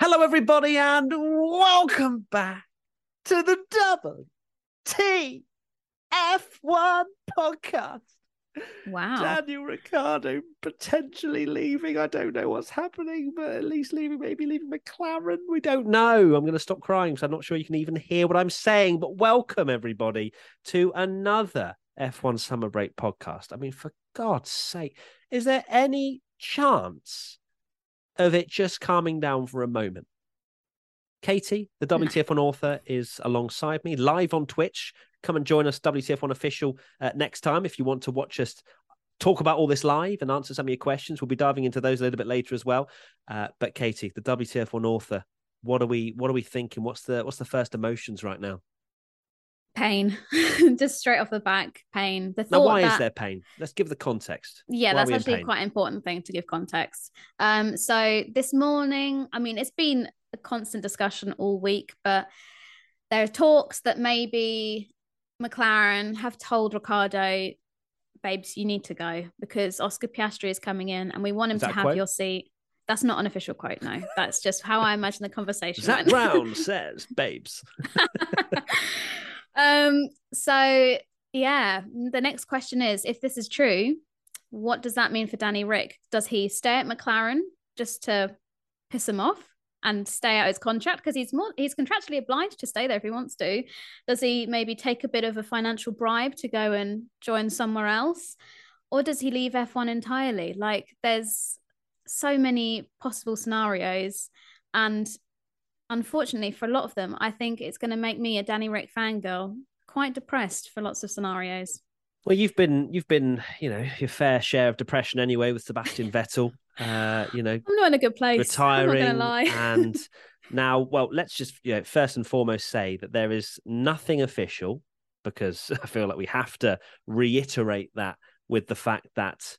Hello, everybody, and welcome back to the Double T F1 podcast. Wow. Daniel Ricciardo potentially leaving. I don't know what's happening, but at least leaving, maybe leaving McLaren. We don't know. I'm going to stop crying because I'm not sure you can even hear what I'm saying. But welcome, everybody, to another F1 Summer Break podcast. I mean, for God's sake, is there any chance of it just calming down for a moment? Katie, the WTF1 author, is alongside me live on Twitch. Come and join us, WTF1 official, uh, next time if you want to watch us talk about all this live and answer some of your questions. We'll be diving into those a little bit later as well. Uh, but Katie, the WTF1 author, what are we what are we thinking? What's the what's the first emotions right now? Pain. Just straight off the back, pain. The Now, why that... is there pain? Let's give the context. Yeah, Why that's actually quite an important thing to give context. Um, so this morning, I mean, it's been a constant discussion all week, but there are talks that maybe McLaren have told Ricciardo, babes, you need to go because Oscar Piastri is coming in and we want him to have quote? your seat. That's not an official quote, no. That's just how I imagine the conversation. Zak. Brown says, babes. um so yeah the next question is if this is true what does that mean for danny rick? Does he stay at mclaren just to piss him off and stay out his contract? Because he's more he's contractually obliged to stay there if he wants to. Does he maybe take a bit of a financial bribe to go and join somewhere else? Or does he leave f1 entirely? Like there's so many possible scenarios and unfortunately for a lot of them, I think it's going to make me a Danny Rick fangirl quite depressed for lots of scenarios. Well, you've been you've been, you know, your fair share of depression anyway with Sebastian Vettel. Uh, you know, I'm not in a good place. Retiring not going to lie. and now well let's just you know first and foremost say that there is nothing official because i feel like we have to reiterate that with the fact that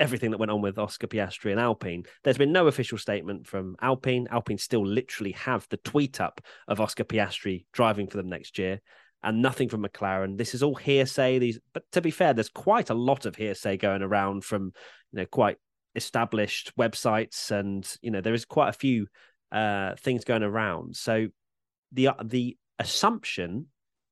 everything that went on with oscar piastri and alpine. There's been no official statement from alpine. Alpine still literally have the tweet up of oscar piastri driving for them next year and nothing from mclaren. This is all hearsay. These but to be fair there's quite a lot of hearsay going around from you know quite established websites and you know there is quite a few uh things going around. So the the assumption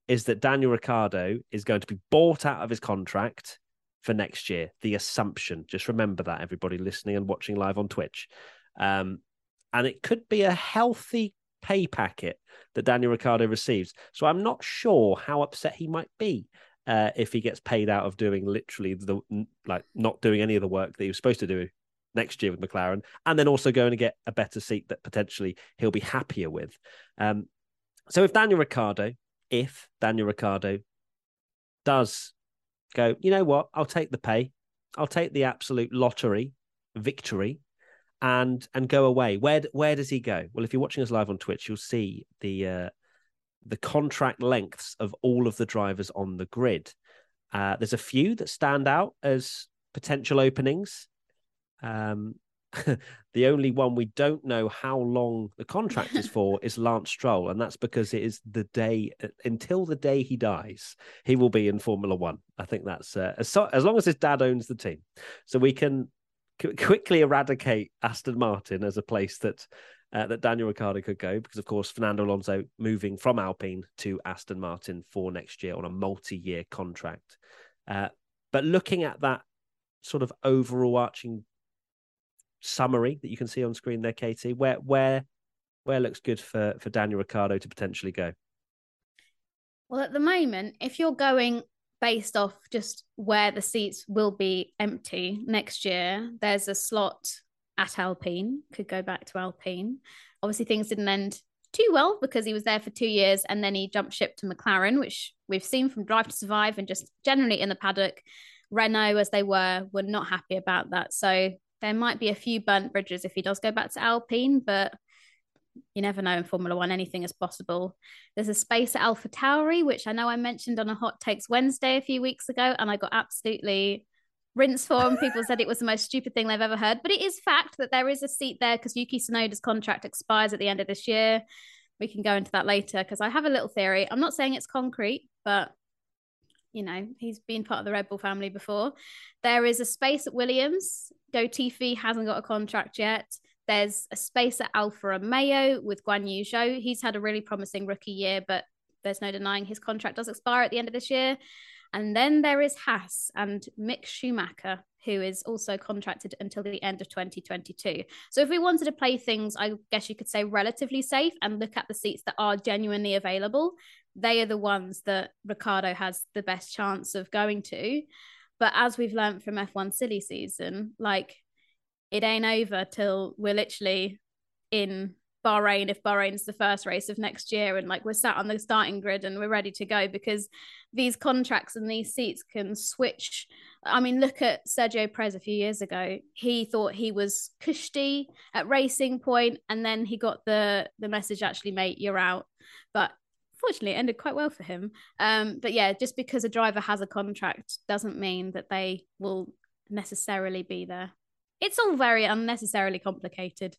is that Daniel Ricciardo is going to be bought out of his contract for next year the assumption just remember that everybody listening and watching live on Twitch um and it could be a healthy pay packet that Daniel Ricciardo receives so I'm not sure how upset he might be uh, if he gets paid out of doing literally the like not doing any of the work that he was supposed to do next year with McLaren, and then also going to get a better seat that potentially he'll be happier with. Um, so if Daniel Ricciardo, if Daniel Ricciardo does go, you know what, I'll take the pay, I'll take the absolute lottery victory, and and go away. Where where does he go? Well, if you're watching us live on Twitch, you'll see the uh, the contract lengths of all of the drivers on the grid. Uh, there's a few that stand out as potential openings. Um, the only one we don't know how long the contract is for is Lance Stroll, and that's because it is the day until the day he dies, he will be in Formula One. I think that's uh, as, as long as his dad owns the team, so we can qu- quickly eradicate Aston Martin as a place that uh, that Daniel Ricciardo could go, because of course Fernando Alonso moving from Alpine to Aston Martin for next year on a multi-year contract. Uh, but looking at that sort of overarching summary that you can see on screen there, Katie, where where where looks good for for Daniel Ricciardo to potentially go? Well, at the moment, if you're going based off just where the seats will be empty next year, there's a slot at Alpine, could go back to Alpine. Obviously, things didn't end too well because he was there for two years and then he jumped ship to McLaren, which we've seen from Drive to Survive and just generally in the paddock. Renault, as they were, were not happy about that. So there might be a few burnt bridges if he does go back to Alpine, but you never know in Formula One, anything is possible. There's a space at Alpha Tauri, which I know I mentioned on a Hot Takes Wednesday a few weeks ago, and I got absolutely rinsed for, people said it was the most stupid thing they've ever heard. But it is fact that there is a seat there because Yuki Tsunoda's contract expires at the end of this year. We can go into that later because I have a little theory. I'm not saying it's concrete, but you know, he's been part of the Red Bull family before. There is a space at Williams. Go Tiffy hasn't got a contract yet. There's a space at Alfa Romeo with Guan Yu Zhou. He's had a really promising rookie year, but there's no denying his contract does expire at the end of this year. And then there is Haas and Mick Schumacher, who is also contracted until the end of 2022. So if we wanted to play things, I guess you could say relatively safe and look at the seats that are genuinely available, they are the ones that Ricciardo has the best chance of going to. But as we've learned from F1 silly season, like it ain't over till we're literally in Bahrain if Bahrain's the first race of next year and like we're sat on the starting grid and we're ready to go because these contracts and these seats can switch. I mean, look at Sergio Perez a few years ago. He thought he was cushy at Racing Point and then he got the the message actually mate you're out. But fortunately it ended quite well for him. Um, but yeah, just because a driver has a contract doesn't mean that they will necessarily be there. It's all very unnecessarily complicated.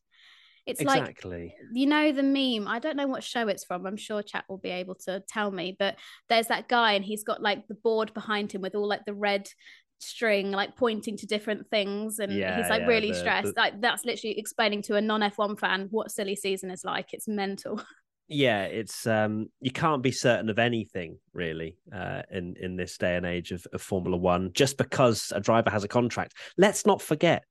It's exactly. like you know the meme. I don't know what show it's from. I'm sure chat will be able to tell me. But there's that guy, and he's got like the board behind him with all like the red string, like pointing to different things, and yeah, he's like yeah, really the, stressed. The... Like that's literally explaining to a non F1 fan what silly season is like. It's mental. yeah it's um you can't be certain of anything really uh in in this day and age of, of formula one just because a driver has a contract. Let's not forget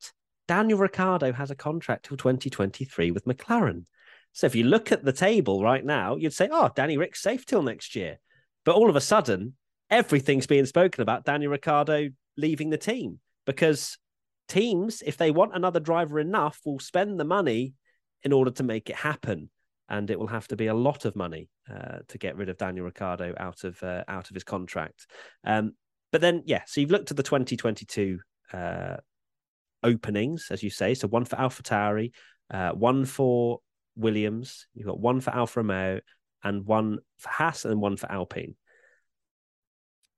daniel ricciardo has a contract till 2023 with mclaren. So if you look at the table right now you'd say oh danny rick's safe till next year. But all of a sudden everything's being spoken about daniel ricciardo leaving the team because teams if they want another driver enough will spend the money in order to make it happen and it will have to be a lot of money uh, to get rid of Daniel Ricciardo out of uh, out of his contract. Um, but then, yeah, so you've looked at the 2022 uh, openings, as you say. So one for AlphaTauri, uh, one for Williams. You've got one for Alfa Romeo, and one for Haas, and one for Alpine.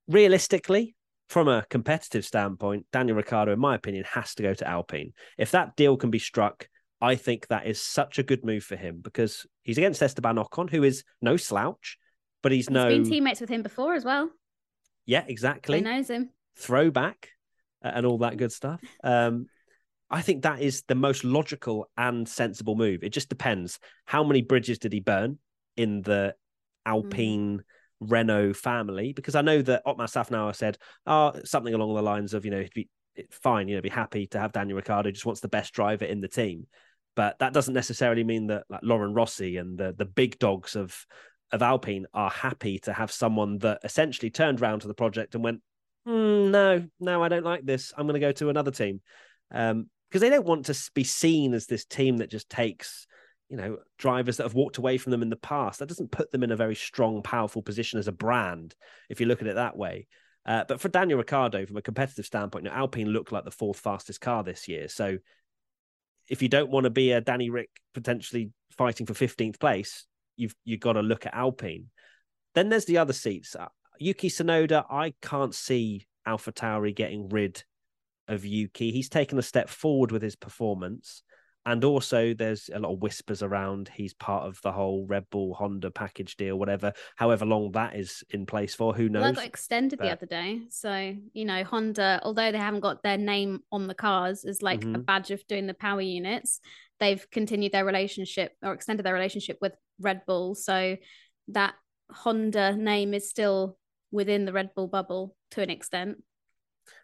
Realistically, from a competitive standpoint, Daniel Ricciardo, in my opinion, has to go to Alpine. If that deal can be struck I think that is such a good move for him because he's against Esteban Ocon, who is no slouch, but he's, he's no been teammates with him before as well. Yeah, exactly. He knows him. Throwback uh, and all that good stuff. Um, I think that is the most logical and sensible move. It just depends how many bridges did he burn in the Alpine. Mm. Renault family because I know that Otmar Szafnauer said oh, something along the lines of, you know, he'd be fine, you know, be happy to have Daniel Ricciardo, just wants the best driver in the team. But that doesn't necessarily mean that like Laurent Rossi and the the big dogs of of Alpine are happy to have someone that essentially turned around to the project and went, mm, no, no, I don't like this. I'm going to go to another team. Um, because they don't want to be seen as this team that just takes, you know, drivers that have walked away from them in the past. That doesn't put them in a very strong, powerful position as a brand, if you look at it that way. Uh, but for Daniel Ricciardo, from a competitive standpoint, you know, Alpine looked like the fourth fastest car this year. So if you don't want to be a Danny Rick potentially fighting for 15th place, you've you've got to look at Alpine. Then there's the other seats. Uh, Yuki Tsunoda, I can't see Alpha Tauri getting rid of Yuki. He's taken a step forward with his performance. And also, there's a lot of whispers around he's part of the whole Red Bull Honda package deal, whatever, however long that is in place for. Who knows? Well, that got extended but... the other day. So, you know, Honda, although they haven't got their name on the cars as like mm-hmm. a badge of doing the power units, they've continued their relationship or extended their relationship with Red Bull. So, that Honda name is still within the Red Bull bubble to an extent.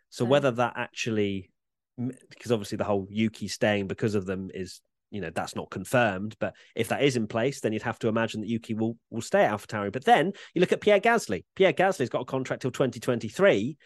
So, so whether that actually because obviously the whole Yuki staying because of them is you know that's not confirmed. But if that is in place, then you'd have to imagine that Yuki will will stay at AlphaTauri. But then you look at Pierre Gasly. Pierre Gasly's got a contract till 2023.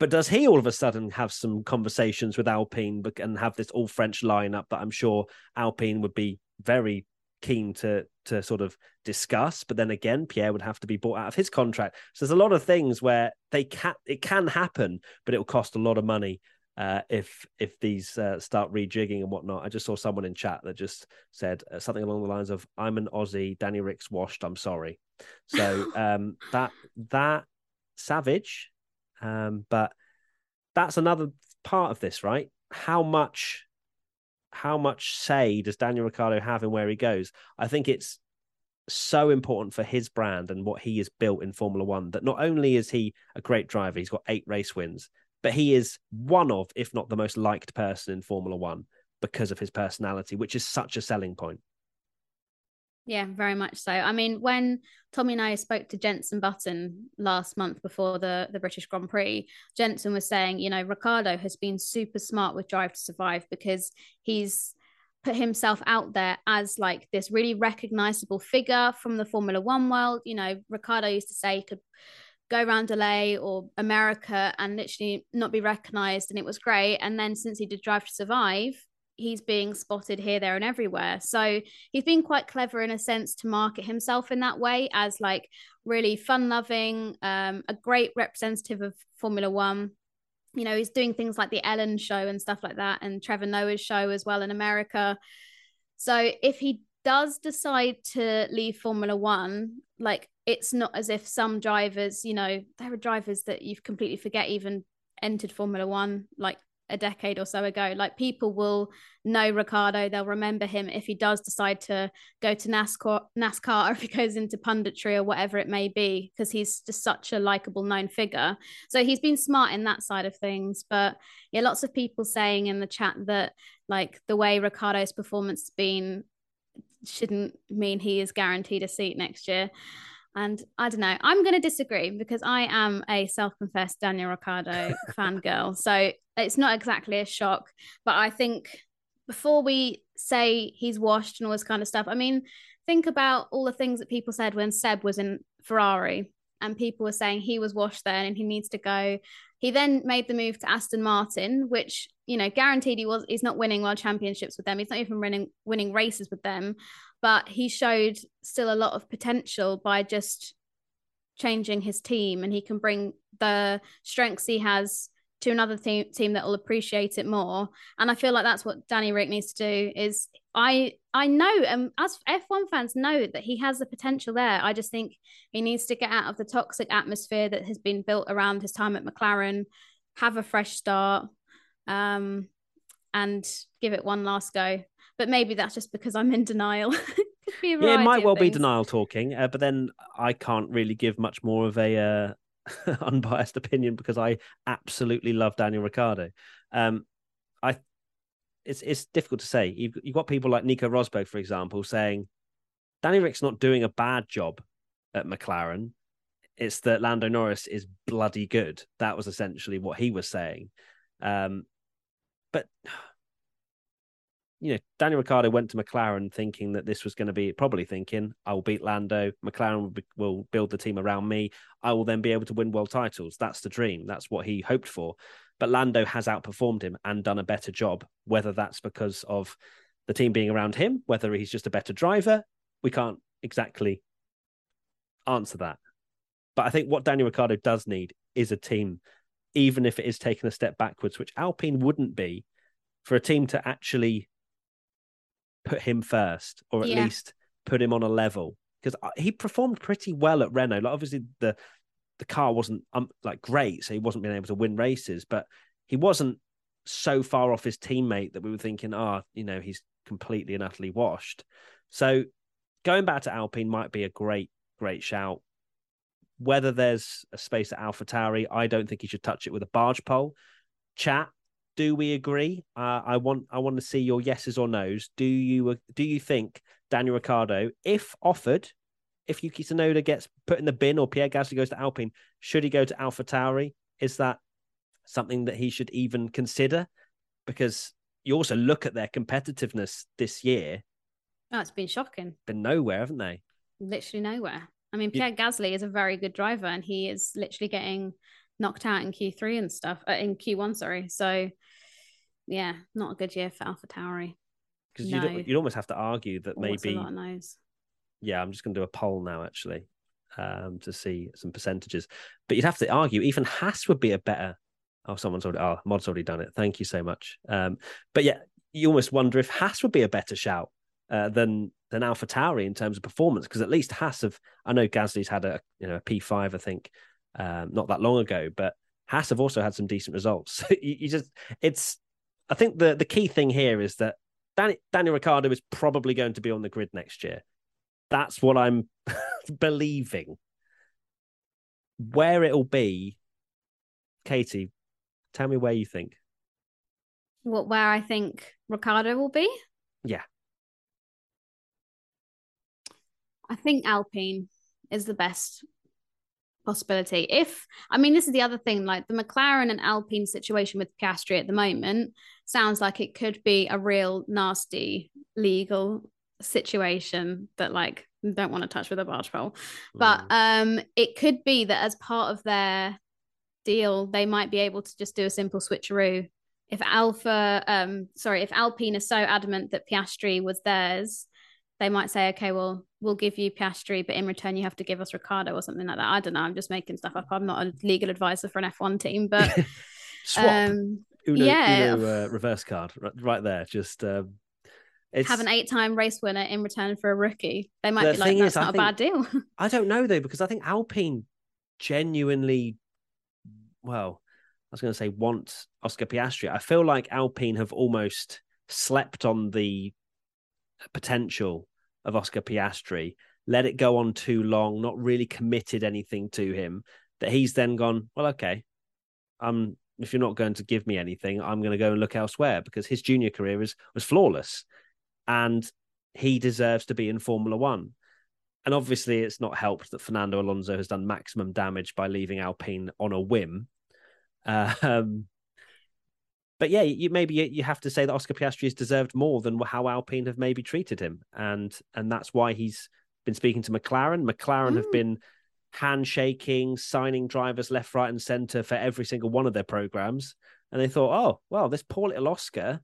But does he all of a sudden have some conversations with Alpine and have this all French lineup that I'm sure Alpine would be very keen to to sort of discuss but then again pierre would have to be bought out of his contract so there's a lot of things where they can it can happen but it will cost a lot of money uh, if if these uh, start rejigging and whatnot. I just saw someone in chat that just said uh, something along the lines of "I'm an Aussie, Danny Rick's washed. I'm sorry." So um, that that savage, um, but that's another part of this, right? How much how much say does Daniel Ricciardo have in where he goes? I think it's so important for his brand and what he has built in Formula One that not only is he a great driver, he's got eight race wins, but he is one of, if not the most liked person in Formula One because of his personality, which is such a selling point. Yeah, very much so. I mean, when Tommy and I spoke to Jenson Button last month before the, the British Grand Prix, Jenson was saying, you know, Ricciardo has been super smart with Drive to Survive because he's put himself out there as like this really recognizable figure from the Formula One world. You know, Ricciardo used to say he could go around LA or America and literally not be recognized, and it was great. And then since he did Drive to Survive, he's being spotted here, there, and everywhere. So he's been quite clever in a sense to market himself in that way as like really fun loving, um, a great representative of Formula One. You know, he's doing things like the Ellen show and stuff like that, and Trevor Noah's show as well in America. So if he does decide to leave Formula One, like it's not as if some drivers, you know, there are drivers that you've completely forget even entered Formula One, like a decade or so ago. Like people will know Ricciardo, they'll remember him if he does decide to go to NASCAR, NASCAR, or if he goes into punditry or whatever it may be, because he's just such a likable known figure. So he's been smart in that side of things. But yeah, lots of people saying in the chat that like the way Ricciardo's performance has been shouldn't mean he is guaranteed a seat next year. And I don't know, I'm going to disagree because I am a self confessed Daniel Ricciardo fangirl. So it's not exactly a shock. But I think before we say he's washed and all this kind of stuff, I mean, think about all the things that people said when Seb was in Ferrari and people were saying he was washed then and he needs to go. He then made the move to Aston Martin, which you know guaranteed he was. He's not winning world championships with them. He's not even winning winning races with them but he showed still a lot of potential by just changing his team and he can bring the strengths he has to another team team that will appreciate it more and i feel like that's what danny rick needs to do is i i know and as f1 fans know that he has the potential there i just think he needs to get out of the toxic atmosphere that has been built around his time at mclaren have a fresh start um, and give it one last go but maybe that's just because I'm in denial. yeah, it might well be denial talking, uh, but then I can't really give much more of a uh, unbiased opinion because I absolutely love Daniel Ricciardo. Um, I it's it's difficult to say. You've, you've got people like Nico Rosberg, for example, saying Danny Rick's not doing a bad job at McLaren. It's that Lando Norris is bloody good. That was essentially what he was saying. Um, but you know, Daniel Ricciardo went to McLaren thinking that this was going to be probably thinking, I will beat Lando. McLaren will, be, will, build the team around me. I will then be able to win world titles. That's the dream. That's what he hoped for. But Lando has outperformed him and done a better job, whether that's because of the team being around him, whether he's just a better driver. We can't exactly answer that. But I think what Daniel Ricciardo does need is a team, even if it is taking a step backwards, which Alpine wouldn't be, for a team to actually put him first, or at yeah. least put him on a level because uh, he performed pretty well at Renault. Like obviously the the car wasn't um, like great, so he wasn't being able to win races, but he wasn't so far off his teammate that we were thinking, oh, you know, he's completely and utterly washed. So going back to Alpine might be a great, great shout. Whether there's a space at AlphaTauri, I don't think he should touch it with a barge pole. Chat, do we agree? Uh, I want I want to see your yeses or nos. Do you do you think Daniel Ricciardo, if offered, if Yuki Tsunoda gets put in the bin or Pierre Gasly goes to Alpine, should he go to AlphaTauri? Is that something that he should even consider? Because you also look at their competitiveness this year. Oh, it's been shocking. Been nowhere, haven't they? Literally nowhere. I mean, Pierre you... Gasly is a very good driver, and he is literally getting knocked out in Q3 and stuff, uh, in Q1, sorry. So yeah, not a good year for AlphaTauri. Because no. you'd, you'd almost have to argue that maybe. Yeah, I'm just going to do a poll now, actually, um, to see some percentages. But you'd have to argue even Haas would be a better Oh, someone's already. Oh, Mod's already done it. Thank you so much. Um, but yeah, you almost wonder if Haas would be a better shout uh, than than Alpha Tauri in terms of performance, because at least Haas have. I know Gasly's had a you know a P five, I think, um, not that long ago, but Haas have also had some decent results. you, you, just, it's. I think the the key thing here is that Danny, Daniel Ricciardo is probably going to be on the grid next year. That's what I'm believing. Where it'll be, Katie, tell me where you think. What where I think Ricciardo will be? Yeah. I think Alpine is the best possibility. If I mean, this is the other thing, like the McLaren and Alpine situation with Piastri at the moment sounds like it could be a real nasty legal situation that like don't want to touch with a barge pole. But mm. um it could be that as part of their deal, they might be able to just do a simple switcheroo. If Alpha, um, sorry, if Alpine is so adamant that Piastri was theirs, they might say, okay, well, we'll give you Piastri, but in return, you have to give us Ricciardo or something like that. I don't know. I'm just making stuff up. I'm not a legal advisor for an F1 team, but swap. Um, Uno, yeah, Uno, uh, reverse card right there. Just um, have an eight-time race winner in return for a rookie. They might the be like, that's is, not I a think, bad deal. I don't know though, because I think Alpine genuinely, well, I was going to say want Oscar Piastri. I feel like Alpine have almost slept on the potential of Oscar Piastri, let it go on too long, not really committed anything to him, that he's then gone, well, okay, um, if you're not going to give me anything, I'm going to go and look elsewhere because his junior career is, was flawless and he deserves to be in Formula One. And obviously, it's not helped that Fernando Alonso has done maximum damage by leaving Alpine on a whim. Uh, um, but yeah, you maybe you have to say that Oscar Piastri has deserved more than how Alpine have maybe treated him, and and that's why he's been speaking to McLaren. McLaren mm. have been handshaking, signing drivers left, right, and centre for every single one of their programs, and they thought, oh well, this poor little Oscar,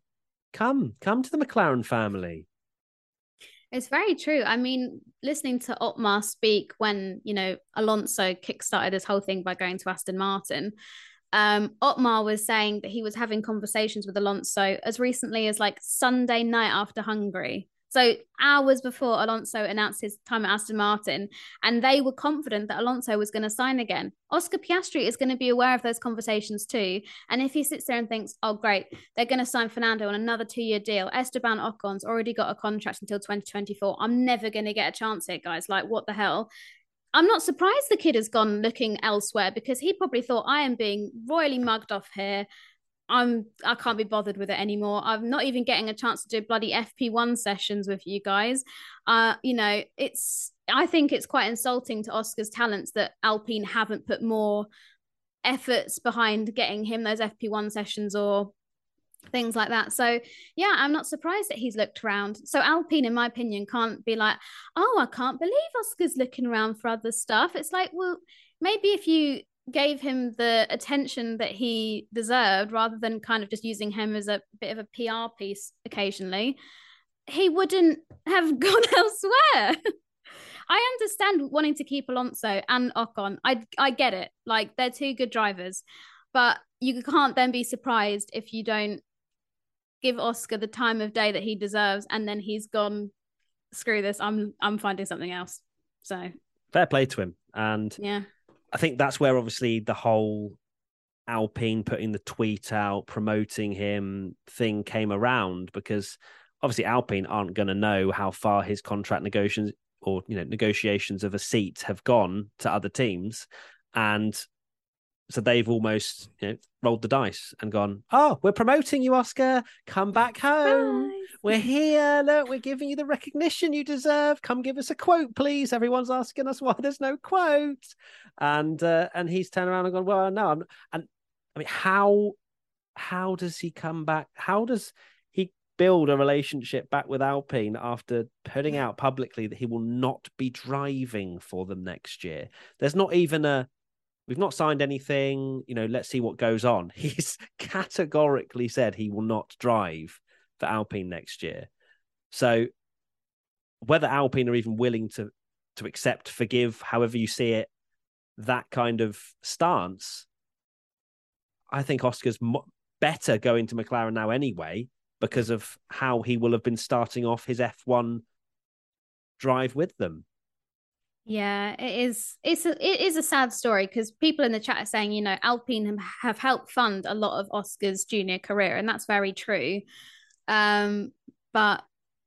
come come to the McLaren family. It's very true. I mean, listening to Otmar speak when, you know, Alonso kickstarted this whole thing by going to Aston Martin, um, Otmar was saying that he was having conversations with Alonso as recently as like Sunday night after Hungary. So hours before Alonso announced his time at Aston Martin, and they were confident that Alonso was going to sign again. Oscar Piastri is going to be aware of those conversations too. And if he sits there and thinks, "Oh, great, they're going to sign Fernando on another two-year deal," Esteban Ocon's already got a contract until 2024. I'm never going to get a chance here, guys. Like, what the hell? I'm not surprised the kid has gone looking elsewhere because he probably thought I am being royally mugged off here. I'm I can't be bothered with it anymore. I'm not even getting a chance to do bloody FP1 sessions with you guys. Uh, you know, it's I think it's quite insulting to Oscar's talents that Alpine haven't put more efforts behind getting him those FP1 sessions or things like that. So yeah, I'm not surprised that he's looked around. So Alpine, in my opinion, can't be like, oh, I can't believe Oscar's looking around for other stuff. It's like, well, maybe if you gave him the attention that he deserved rather than kind of just using him as a bit of a PR piece occasionally, he wouldn't have gone elsewhere. I understand wanting to keep Alonso and Ocon. I I get it. Like they're two good drivers. But you can't then be surprised if you don't give Oscar the time of day that he deserves, and then he's gone. Screw this! I'm I'm finding something else. So fair play to him, and yeah, I think that's where obviously the whole Alpine putting the tweet out promoting him thing came around because obviously Alpine aren't going to know how far his contract negotiations or you know negotiations of a seat have gone to other teams and so they've almost you know rolled the dice and gone oh we're promoting you oscar. Come back home. We're here. Look we're giving you the recognition you deserve. Come give us a quote please. Everyone's asking us why there's no quote and uh, and he's turned around and gone well no I'm, and i mean how how does he come back? How does he build a relationship back with alpine after putting out publicly that he will not be driving for them next year? There's not even a We've not signed anything. You know, let's see what goes on. He's categorically said he will not drive for Alpine next year. So whether Alpine are even willing to to accept, forgive, however you see it, that kind of stance, I think Oscar's mo- better going to McLaren now anyway because of how he will have been starting off his F1 drive with them. Yeah, it is. It's a it is a sad story because people in the chat are saying, you know, Alpine have helped fund a lot of Oscar's junior career, and that's very true. Um, but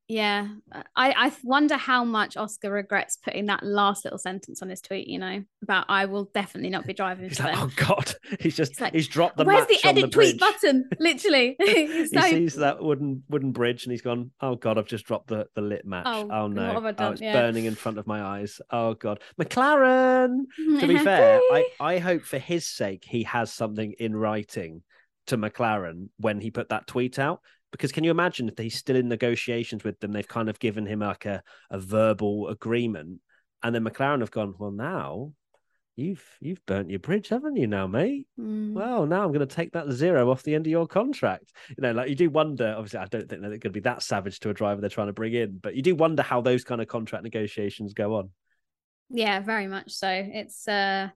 yeah, uh, I, I wonder how much Oscar regrets putting that last little sentence on his tweet, you know, about I will definitely not be driving he's for like, them. Oh God. He's just he's, like, he's dropped the Where's the edit the tweet button? Literally. he sees that wooden wooden bridge and he's gone, Oh God, I've just dropped the, the lit match. Oh, oh no. Oh, it's yeah. burning in front of my eyes. Oh God. McLaren. to be fair, I, I hope for his sake he has something in writing to McLaren when he put that tweet out because can you imagine if he's still in negotiations with them? They've kind of given him like a, a verbal agreement, and then McLaren have gone, well, now you've you've burnt your bridge, haven't you, now, mate? Mm. Well, now I'm going to take that zero off the end of your contract. You know, like you do wonder. Obviously, I don't think they're going to be that savage to a driver they're trying to bring in, but you do wonder how those kind of contract negotiations go on. Yeah, very much so. It's uh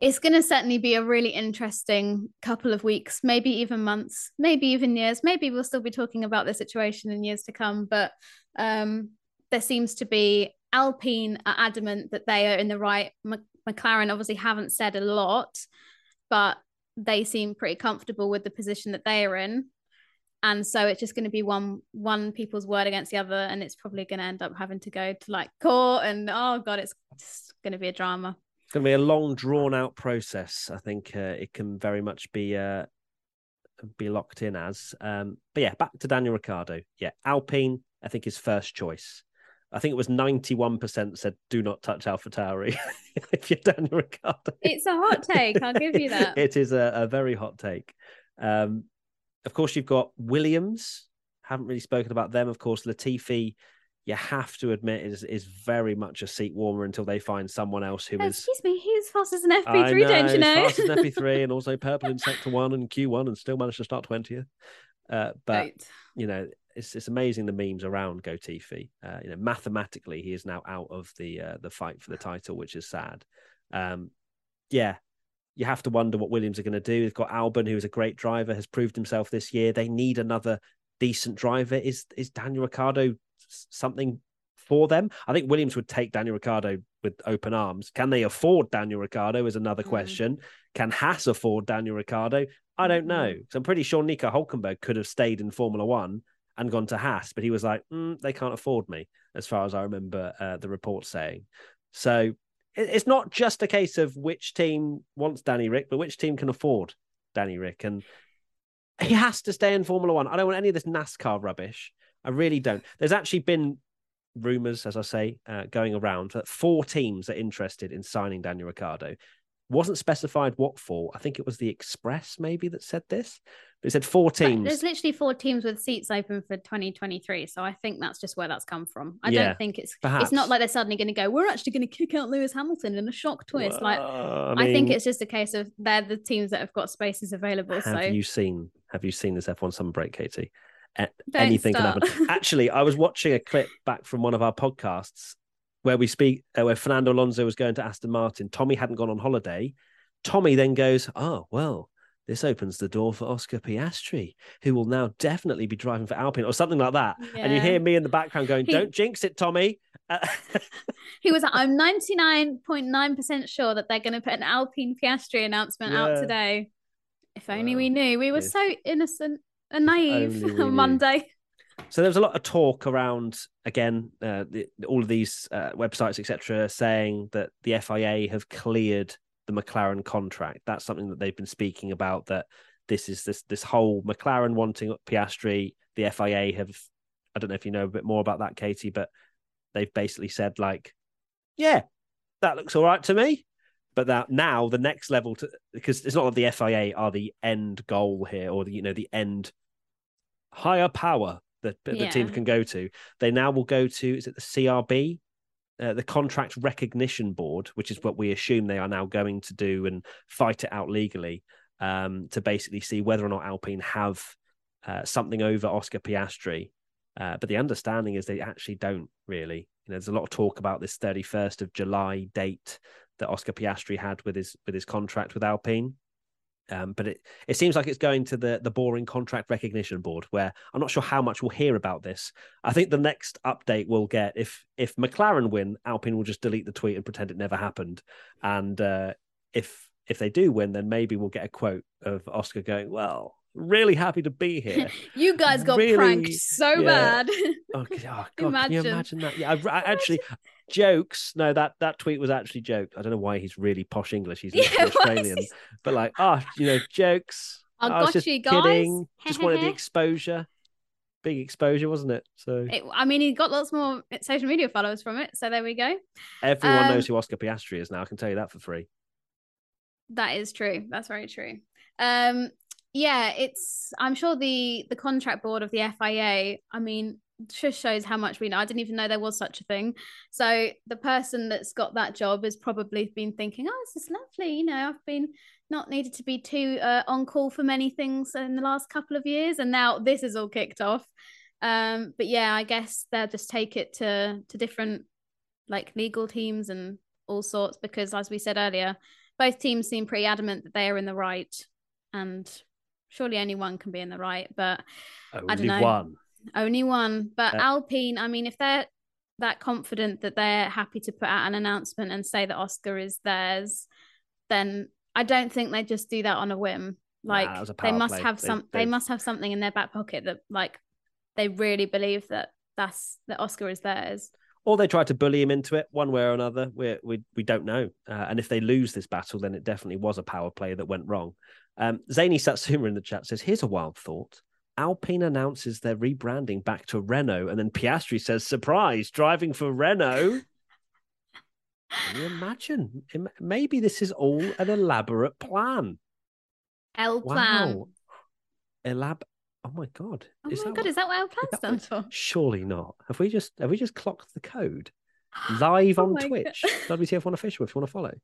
it's going to certainly be a really interesting couple of weeks, maybe even months, maybe even years. Maybe we'll still be talking about the situation in years to come. But um, there seems to be Alpine are adamant that they are in the right. McLaren obviously haven't said a lot, but they seem pretty comfortable with the position that they are in. And so it's just going to be one one people's word against the other, and it's probably going to end up having to go to like court. And oh god, it's going to be a drama it's going to be a long, drawn out process. I think uh, it can very much be uh, be locked in as. Um, but yeah, back to Daniel Ricciardo. Yeah, Alpine, I think his first choice. I think it was 91% said do not touch AlphaTauri if you're Daniel Ricciardo. It's a hot take. I'll give you that. it is a, a very hot take. Um, of course, you've got Williams. Haven't really spoken about them. Of course, Latifi you have to admit is is very much a seat warmer until they find someone else who is. Excuse me, he's fast as an FP three, don't you know? Fast as an FP three, and also purple in sector one and Q one, and still managed to start twentieth. Uh, but right. you know, it's it's amazing the memes around Gotifi. Uh, you know, mathematically, he is now out of the uh, the fight for the title, which is sad. Um, yeah, you have to wonder what Williams are going to do. They've got Albon, who is a great driver, has proved himself this year. They need another decent driver. Is is Daniel Ricciardo something for them. I think Williams would take Daniel Ricciardo with open arms. Can they afford Daniel Ricciardo is another mm. question. Can Haas afford Daniel Ricciardo? I don't know. Mm. So I'm pretty sure Nico Hulkenberg could have stayed in Formula One and gone to Haas, but he was like, mm, they can't afford me, as far as I remember uh, the report saying. So it's not just a case of which team wants Danny Rick, but which team can afford Danny Rick. And he has to stay in Formula One. I don't want any of this NASCAR rubbish. I really don't. There's actually been rumors, as I say, uh, going around that four teams are interested in signing Daniel Ricciardo. Wasn't specified what for. I think it was the Express maybe that said this. But it said four teams. There's literally four teams with seats open for 2023. So I think that's just where that's come from. I yeah, don't think it's perhaps. it's not like they're suddenly going to go, we're actually going to kick out Lewis Hamilton in a shock twist. Well, like I, mean, I, think it's just a case of they're the teams that have got spaces available. Have so you seen have you seen this F1 summer break, Katie? Anything start. can happen. Actually, I was watching a clip back from one of our podcasts where we speak, uh, where Fernando Alonso was going to Aston Martin. Tommy hadn't gone on holiday. Tommy then goes, "Oh well, this opens the door for Oscar Piastri, who will now definitely be driving for Alpine or something like that." Yeah. And you hear me in the background going, "Don't jinx it, Tommy." he was like, "I'm 99.9 percent sure that they're going to put an Alpine Piastri announcement yeah. out today." If only well, we knew. We were so innocent a naive Monday. So there was a lot of talk around again, uh, the, all of these uh, websites, etc., saying that the FIA have cleared the McLaren contract. That's something that they've been speaking about. That this is this this whole McLaren wanting Piastri. The FIA have. I don't know if you know a bit more about that, Katie, but they've basically said like, yeah, that looks all right to me. But that now the next level to because it's not that the FIA are the end goal here or the you know the end higher power that the yeah. team can go to. They now will go to is it the CRB, uh, the Contract Recognition Board, which is what we assume they are now going to do and fight it out legally um, to basically see whether or not Alpine have uh, something over Oscar Piastri. Uh, but the understanding is they actually don't really. You know, there's a lot of talk about this 31st of July date that Oscar Piastri had with his with his contract with Alpine. Um, but it, it seems like it's going to the the boring contract recognition board, where I'm not sure how much we'll hear about this. I think the next update we'll get if if McLaren win, Alpine will just delete the tweet and pretend it never happened. And uh, if if they do win, then maybe we'll get a quote of Oscar going, "Well, really happy to be here." you guys got Really- pranked so yeah. bad. Oh, oh, God, can you Imagine. imagine that? Yeah, I, I actually jokes. No, that that tweet was actually joke. I don't know why he's really posh English. He's Yeah, is Australian, but like, oh, you know, jokes. I I was got just you guys. kidding. Just wanted the exposure. Big exposure, wasn't it? So It- I mean, he got lots more social media followers from it. So there we go. everyone um, knows who Oscar Piastri is now. I can tell you that for free. That is true. That's very true. Um, yeah, it's. I'm sure the the contract board of the FIA. I mean, just shows how much we know. I didn't even know there was such a thing. So the person that's got that job has probably been thinking, "Oh, this is lovely." You know, I've been not needed to be too uh, on call for many things in the last couple of years, and now this is all kicked off. Um, but yeah, I guess they'll just take it to to different like legal teams and all sorts because, as we said earlier, both teams seem pretty adamant that they are in the right, and surely only one can be in the right, but Only don't know. one. only one. But Uh, Alpine, I mean, if they're that confident that they're happy to put out an announcement and say that Oscar is theirs, then I don't think they just do that on a whim. Like was a they must play. have some. They they've- must have something in their back pocket that like they really believe that that's that Oscar is theirs. Or they try to bully him into it one way or another. We we we don't know. Uh, and if they lose this battle, then it definitely was a power play that went wrong. Um, Zany Satsuma in the chat says, "Here's a wild thought." Alpine announces they're rebranding back to Renault, and then Piastri says, "Surprise, driving for Renault." Can you imagine? Maybe this is all an elaborate plan. L plan. Wow. Elab. Oh my god. Oh Is my god, what- is that what L plan that stands for? Surely not. Have we just have we just clocked the code? live Oh on. Twitch. WTF1 official if you want to follow.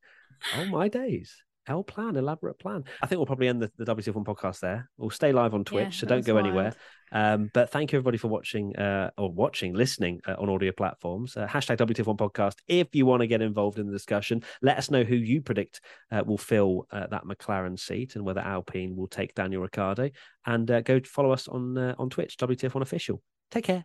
Oh my days. L plan, elaborate plan. I think we'll probably end the, the WTF1 podcast there. We'll stay live on Twitch, Yeah, so don't go wild. anywhere. Um, but thank you everybody for watching uh, or watching, listening uh, on audio platforms. Uh, hashtag WTF1 podcast. If you want to get involved in the discussion, let us know who you predict uh, will fill uh, that McLaren seat and whether Alpine will take Daniel Ricciardo. And uh, go follow us on uh, on Twitch, WTF1 official. Take care.